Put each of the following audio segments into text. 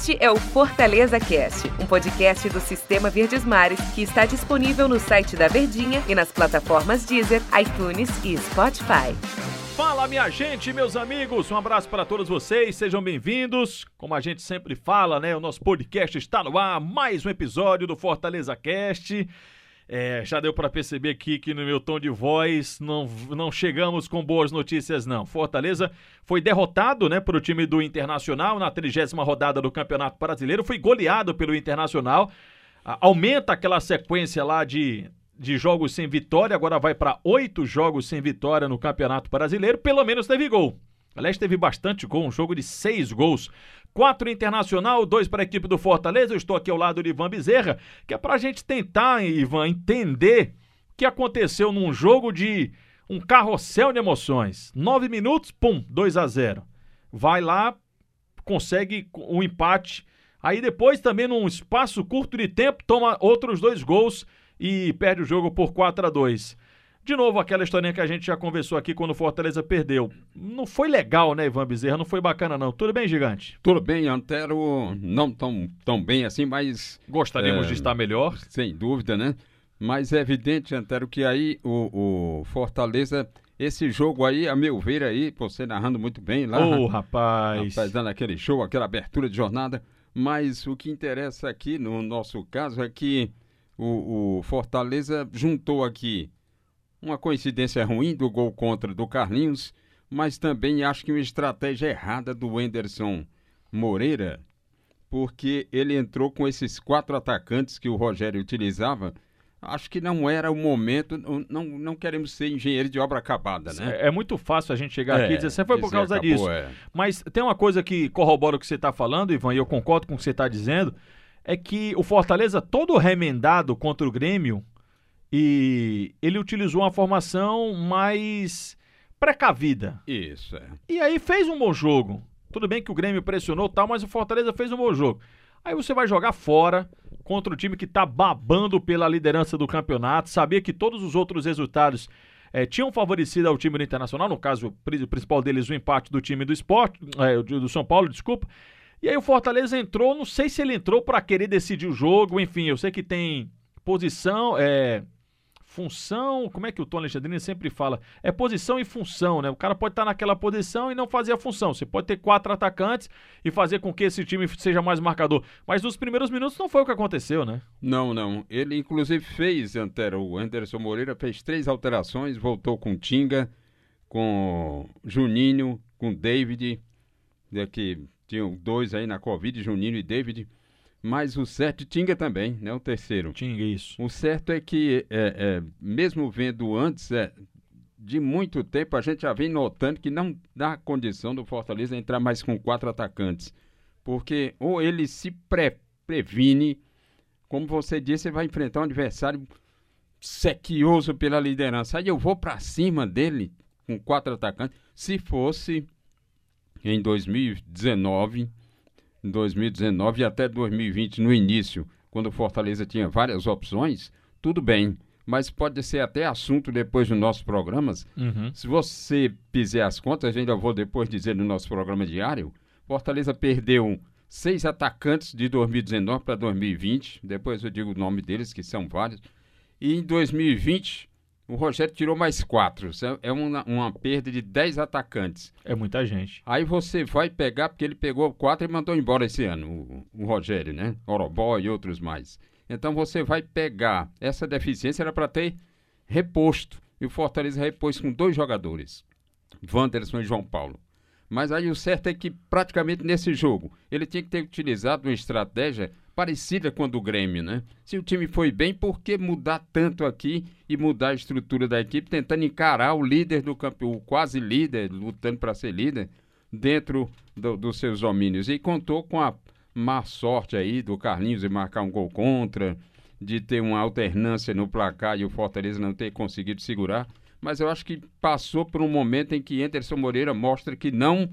Este é o Fortaleza Cast, um podcast do Sistema Verdes Mares que está disponível no site da Verdinha e nas plataformas Deezer, iTunes e Spotify. Fala, minha gente, meus amigos, um abraço para todos vocês, sejam bem-vindos. Como a gente sempre fala, né, o nosso podcast está no ar, mais um episódio do Fortaleza Cast. É, já deu para perceber aqui que no meu tom de voz não, não chegamos com boas notícias, não. Fortaleza foi derrotado né, para o time do Internacional na trigésima rodada do Campeonato Brasileiro, foi goleado pelo Internacional. Aumenta aquela sequência lá de, de jogos sem vitória, agora vai para oito jogos sem vitória no Campeonato Brasileiro, pelo menos teve gol. Aliás, teve bastante gol, um jogo de seis gols. Quatro internacional, dois para a equipe do Fortaleza. Eu estou aqui ao lado de Ivan Bezerra, que é para a gente tentar, Ivan, entender o que aconteceu num jogo de um carrossel de emoções. Nove minutos, pum, 2 a 0 Vai lá, consegue um empate. Aí depois, também num espaço curto de tempo, toma outros dois gols e perde o jogo por 4 a 2 de novo, aquela historinha que a gente já conversou aqui quando o Fortaleza perdeu. Não foi legal, né, Ivan Bezerra? Não foi bacana, não. Tudo bem, gigante? Tudo bem, Antero. Não tão, tão bem assim, mas. Gostaríamos é, de estar melhor? Sem dúvida, né? Mas é evidente, Antero, que aí o, o Fortaleza. Esse jogo aí, a meu ver aí, você narrando muito bem lá. Ô, oh, rapaz. rapaz. Dando aquele show, aquela abertura de jornada. Mas o que interessa aqui, no nosso caso, é que o, o Fortaleza juntou aqui uma coincidência ruim do gol contra do Carlinhos, mas também acho que uma estratégia errada do Enderson Moreira, porque ele entrou com esses quatro atacantes que o Rogério utilizava. Acho que não era o momento, não, não queremos ser engenheiro de obra acabada, né? É, é muito fácil a gente chegar é, aqui e dizer, você foi por causa acabou, disso. É. Mas tem uma coisa que corrobora o que você está falando, Ivan, e eu concordo com o que você está dizendo, é que o Fortaleza, todo remendado contra o Grêmio, e ele utilizou uma formação mais precavida. Isso, é. E aí fez um bom jogo. Tudo bem que o Grêmio pressionou tal, mas o Fortaleza fez um bom jogo. Aí você vai jogar fora contra o time que está babando pela liderança do campeonato. Sabia que todos os outros resultados é, tinham favorecido ao time do Internacional, no caso, o principal deles, o empate do time do esporte, é, do São Paulo, desculpa. E aí o Fortaleza entrou, não sei se ele entrou para querer decidir o jogo, enfim, eu sei que tem posição, é, função, como é que o Tony Alexandrino sempre fala? É posição e função, né? O cara pode estar naquela posição e não fazer a função. Você pode ter quatro atacantes e fazer com que esse time seja mais marcador. Mas nos primeiros minutos não foi o que aconteceu, né? Não, não. Ele inclusive fez, Antero, o Anderson Moreira fez três alterações, voltou com Tinga, com Juninho, com David, né, que tinham dois aí na Covid, Juninho e David mas o certo, Tinga também, né? O terceiro. Tinga, isso. O certo é que, é, é, mesmo vendo antes, é, de muito tempo, a gente já vem notando que não dá condição do Fortaleza entrar mais com quatro atacantes. Porque ou ele se pre previne, como você disse, ele vai enfrentar um adversário sequioso pela liderança. Aí eu vou para cima dele com quatro atacantes. Se fosse em 2019 2019 e até 2020 no início, quando o Fortaleza tinha várias opções, tudo bem. Mas pode ser até assunto depois dos nossos programas. Uhum. Se você fizer as contas, ainda vou depois dizer no nosso programa diário, Fortaleza perdeu seis atacantes de 2019 para 2020. Depois eu digo o nome deles, que são vários. E em 2020 o Rogério tirou mais quatro. É uma, uma perda de dez atacantes. É muita gente. Aí você vai pegar, porque ele pegou quatro e mandou embora esse ano, o, o Rogério, né? Orobó e outros mais. Então você vai pegar. Essa deficiência era para ter reposto. E o Fortaleza repôs com dois jogadores, Wanderson e João Paulo. Mas aí o certo é que praticamente nesse jogo ele tinha que ter utilizado uma estratégia parecida com a do Grêmio, né? Se o time foi bem, por que mudar tanto aqui e mudar a estrutura da equipe, tentando encarar o líder do campeonato, o quase líder, lutando para ser líder, dentro do, dos seus domínios? E contou com a má sorte aí do Carlinhos de marcar um gol contra, de ter uma alternância no placar e o Fortaleza não ter conseguido segurar. Mas eu acho que passou por um momento em que Anderson Moreira mostra que não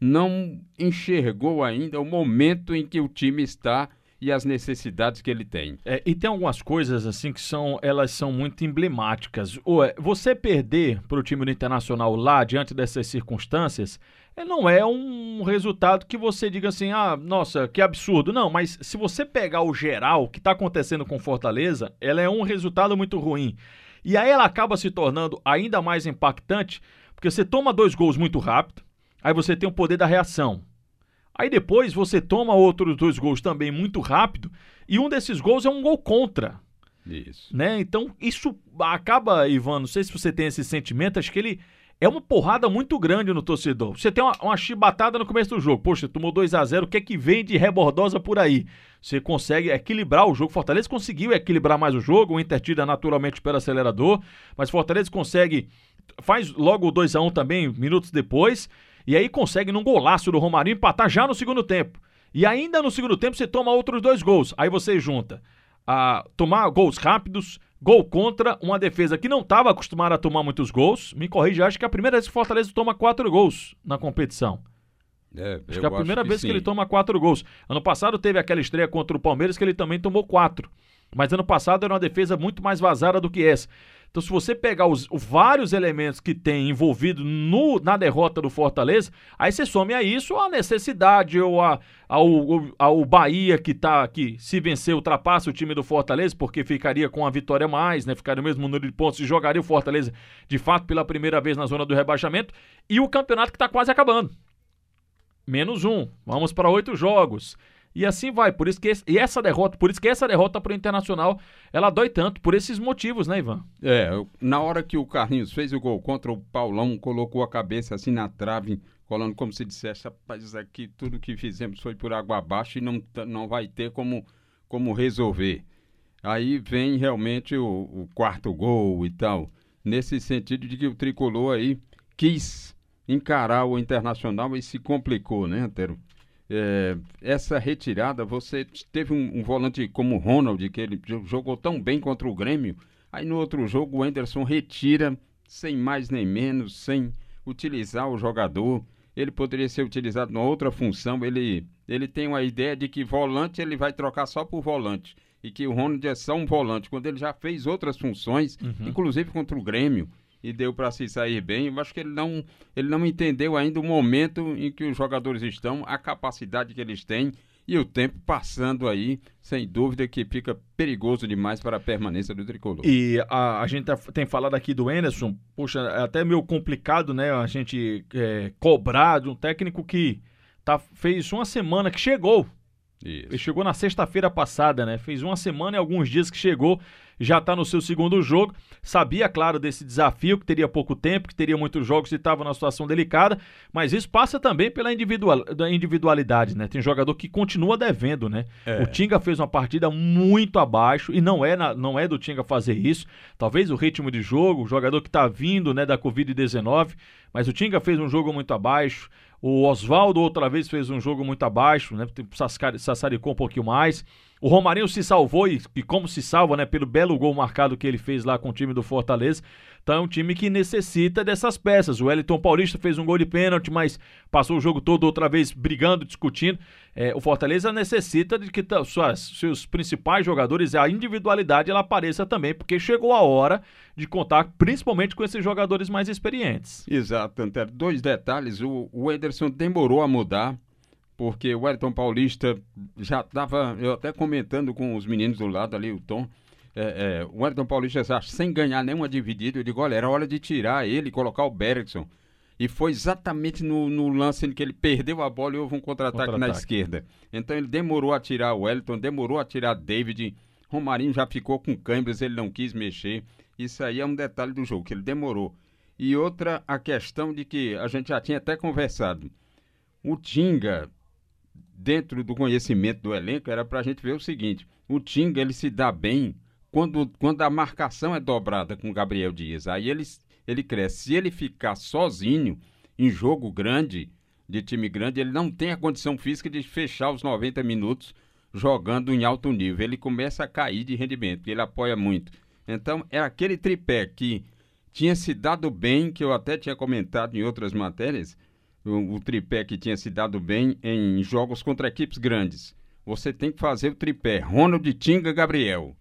não enxergou ainda o momento em que o time está e as necessidades que ele tem. É, e tem algumas coisas assim que são elas são muito emblemáticas. Ou é, você perder para o time do Internacional lá diante dessas circunstâncias é, não é um resultado que você diga assim, ah, nossa, que absurdo. Não, mas se você pegar o geral que está acontecendo com Fortaleza, ela é um resultado muito ruim. E aí ela acaba se tornando ainda mais impactante, porque você toma dois gols muito rápido, aí você tem o poder da reação. Aí depois você toma outros dois gols também muito rápido, e um desses gols é um gol contra. Isso. Né? Então isso acaba, Ivan, não sei se você tem esse sentimento, acho que ele é uma porrada muito grande no torcedor. Você tem uma, uma chibatada no começo do jogo. Poxa, tomou 2 a 0 o que é que vem de rebordosa por aí? Você consegue equilibrar o jogo. Fortaleza conseguiu equilibrar mais o jogo. O Inter tira naturalmente pelo acelerador. Mas Fortaleza consegue. Faz logo o 2 a 1 também, minutos depois. E aí consegue, num golaço do Romarinho, empatar já no segundo tempo. E ainda no segundo tempo você toma outros dois gols. Aí você junta a tomar gols rápidos, Gol contra uma defesa que não estava acostumada a tomar muitos gols. Me corrija, acho que é a primeira vez que o Fortaleza toma quatro gols na competição. É, acho que é a primeira que vez sim. que ele toma quatro gols. Ano passado teve aquela estreia contra o Palmeiras que ele também tomou quatro. Mas ano passado era uma defesa muito mais vazada do que essa. Então, se você pegar os, os vários elementos que tem envolvido no, na derrota do Fortaleza, aí você some a isso a necessidade ou a, ao, ao Bahia que tá aqui, se vencer, ultrapassa o time do Fortaleza, porque ficaria com a vitória mais, né? Ficaria o mesmo número de pontos e jogaria o Fortaleza de fato pela primeira vez na zona do rebaixamento. E o campeonato que está quase acabando. Menos um. Vamos para oito jogos. E assim vai. Por isso que esse, e essa derrota, por isso que essa derrota para o Internacional, ela dói tanto por esses motivos, né, Ivan? É, na hora que o Carlinhos fez o gol contra o Paulão, colocou a cabeça assim na trave, colando como se dissesse, rapaz, aqui tudo que fizemos foi por água abaixo e não, não vai ter como, como resolver. Aí vem realmente o, o quarto gol e tal, nesse sentido de que o tricolor aí quis encarar o Internacional e se complicou, né, Antero? É, essa retirada, você teve um, um, volante como o Ronald, que ele jogou tão bem contra o Grêmio, aí no outro jogo o Anderson retira, sem mais nem menos, sem utilizar o jogador. Ele poderia ser utilizado numa outra função. Ele, ele tem uma ideia de que volante ele vai trocar só por volante. E que o Ronald é só um volante, quando ele já fez outras funções, uhum. inclusive contra o Grêmio e deu para se sair bem. Eu acho que ele não, ele não entendeu ainda o momento em que os jogadores estão, a capacidade que eles têm e o tempo passando aí, sem dúvida que fica perigoso demais para a permanência do tricolor. E a, a gente tá, tem falado aqui do Anderson, poxa, é até meio complicado, né, a gente é, cobrar de um técnico que tá, fez uma semana que chegou. Isso. Ele chegou na sexta-feira passada, né? Fez uma semana e alguns dias que chegou já está no seu segundo jogo. Sabia, claro, desse desafio, que teria pouco tempo, que teria muitos jogos e estava numa situação delicada, mas isso passa também pela individual, individualidade, né? Tem jogador que continua devendo, né? É. O Tinga fez uma partida muito abaixo e não é, na, não é do Tinga fazer isso. Talvez o ritmo de jogo, o jogador que está vindo né, da Covid-19, mas o Tinga fez um jogo muito abaixo. O Oswaldo outra vez fez um jogo muito abaixo, né? Sassaricou um pouquinho mais. O Romarinho se salvou e, e, como se salva, né, pelo belo gol marcado que ele fez lá com o time do Fortaleza. Então é um time que necessita dessas peças. O Wellington Paulista fez um gol de pênalti, mas passou o jogo todo outra vez brigando, discutindo. É, o Fortaleza necessita de que suas, seus principais jogadores, a individualidade, ela apareça também, porque chegou a hora de contar principalmente com esses jogadores mais experientes. Exato, Antero. Dois detalhes. O, o Ederson demorou a mudar porque o Wellington Paulista já estava, eu até comentando com os meninos do lado ali, o Tom, é, é, o Wellington Paulista sem ganhar nenhuma dividida, eu digo, olha, era hora de tirar ele e colocar o Bergson. E foi exatamente no, no, lance em que ele perdeu a bola e houve um contra-ataque contra na esquerda. Então ele demorou a tirar o Wellington, demorou a tirar David. Romarinho já ficou com câimbras, ele não quis mexer. Isso aí é um detalhe do jogo, que ele demorou. E outra, a questão de que a gente já tinha até conversado. O Tinga, dentro do conhecimento do elenco, era para a gente ver o seguinte: o Tinga ele se dá bem quando, quando a marcação é dobrada com o Gabriel Dias. Aí ele, ele cresce. Se ele ficar sozinho em jogo grande, de time grande, ele não tem a condição física de fechar os 90 minutos jogando em alto nível. Ele começa a cair de rendimento, ele apoia muito. Então, é aquele tripé que tinha se dado bem, que eu até tinha comentado em outras matérias, o, o, tripé que tinha se dado bem em jogos contra equipes grandes. Você tem que fazer o tripé Ronald, Tinga, Gabriel.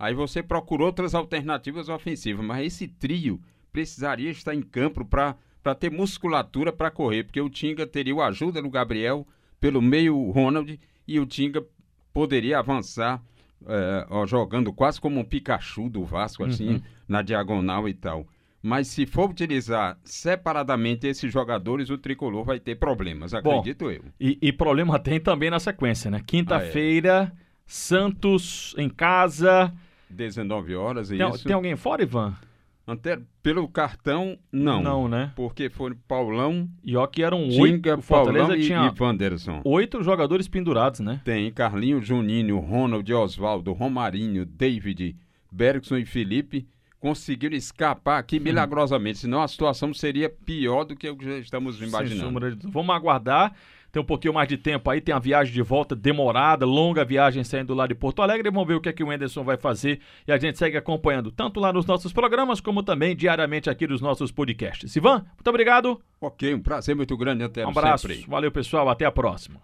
Aí você procura outras alternativas ofensivas, mas esse trio precisaria estar em campo para ter musculatura para correr, porque o Tinga teria a ajuda do Gabriel, pelo meio o Ronald, e o Tinga poderia avançar é, ó, jogando quase como um Pikachu do Vasco, assim, uhum. na diagonal e tal. Mas se for utilizar separadamente esses jogadores, o tricolor vai ter problemas, acredito Bom, eu. E, e, problema tem também na sequência, né? Quinta-feira, ah, é. Santos em casa. 19 horas, é tem, isso? Tem alguém fora, Ivan? Ante... Pelo cartão, não. Não, né? Porque foi Paulão. E ó que eram oito. O Paulão e, tinha e Wanderson. Oito jogadores pendurados, né? Tem Carlinho, Juninho, Ronald, Oswaldo, Romarinho, David, Bergson e Felipe conseguiram escapar aqui hum. milagrosamente, senão a situação seria pior do que o que já estamos imaginando. Vamos aguardar tem um pouquinho mais de tempo aí, tem a viagem de volta demorada, longa viagem saindo lá de Porto Alegre. Vamos ver o que é que o Anderson vai fazer e a gente segue acompanhando, tanto lá nos nossos programas, como também diariamente aqui nos nossos podcasts. Ivan, muito obrigado. Ok, um prazer muito grande. Até um abraço. Sempre. Valeu, pessoal. Até a próxima.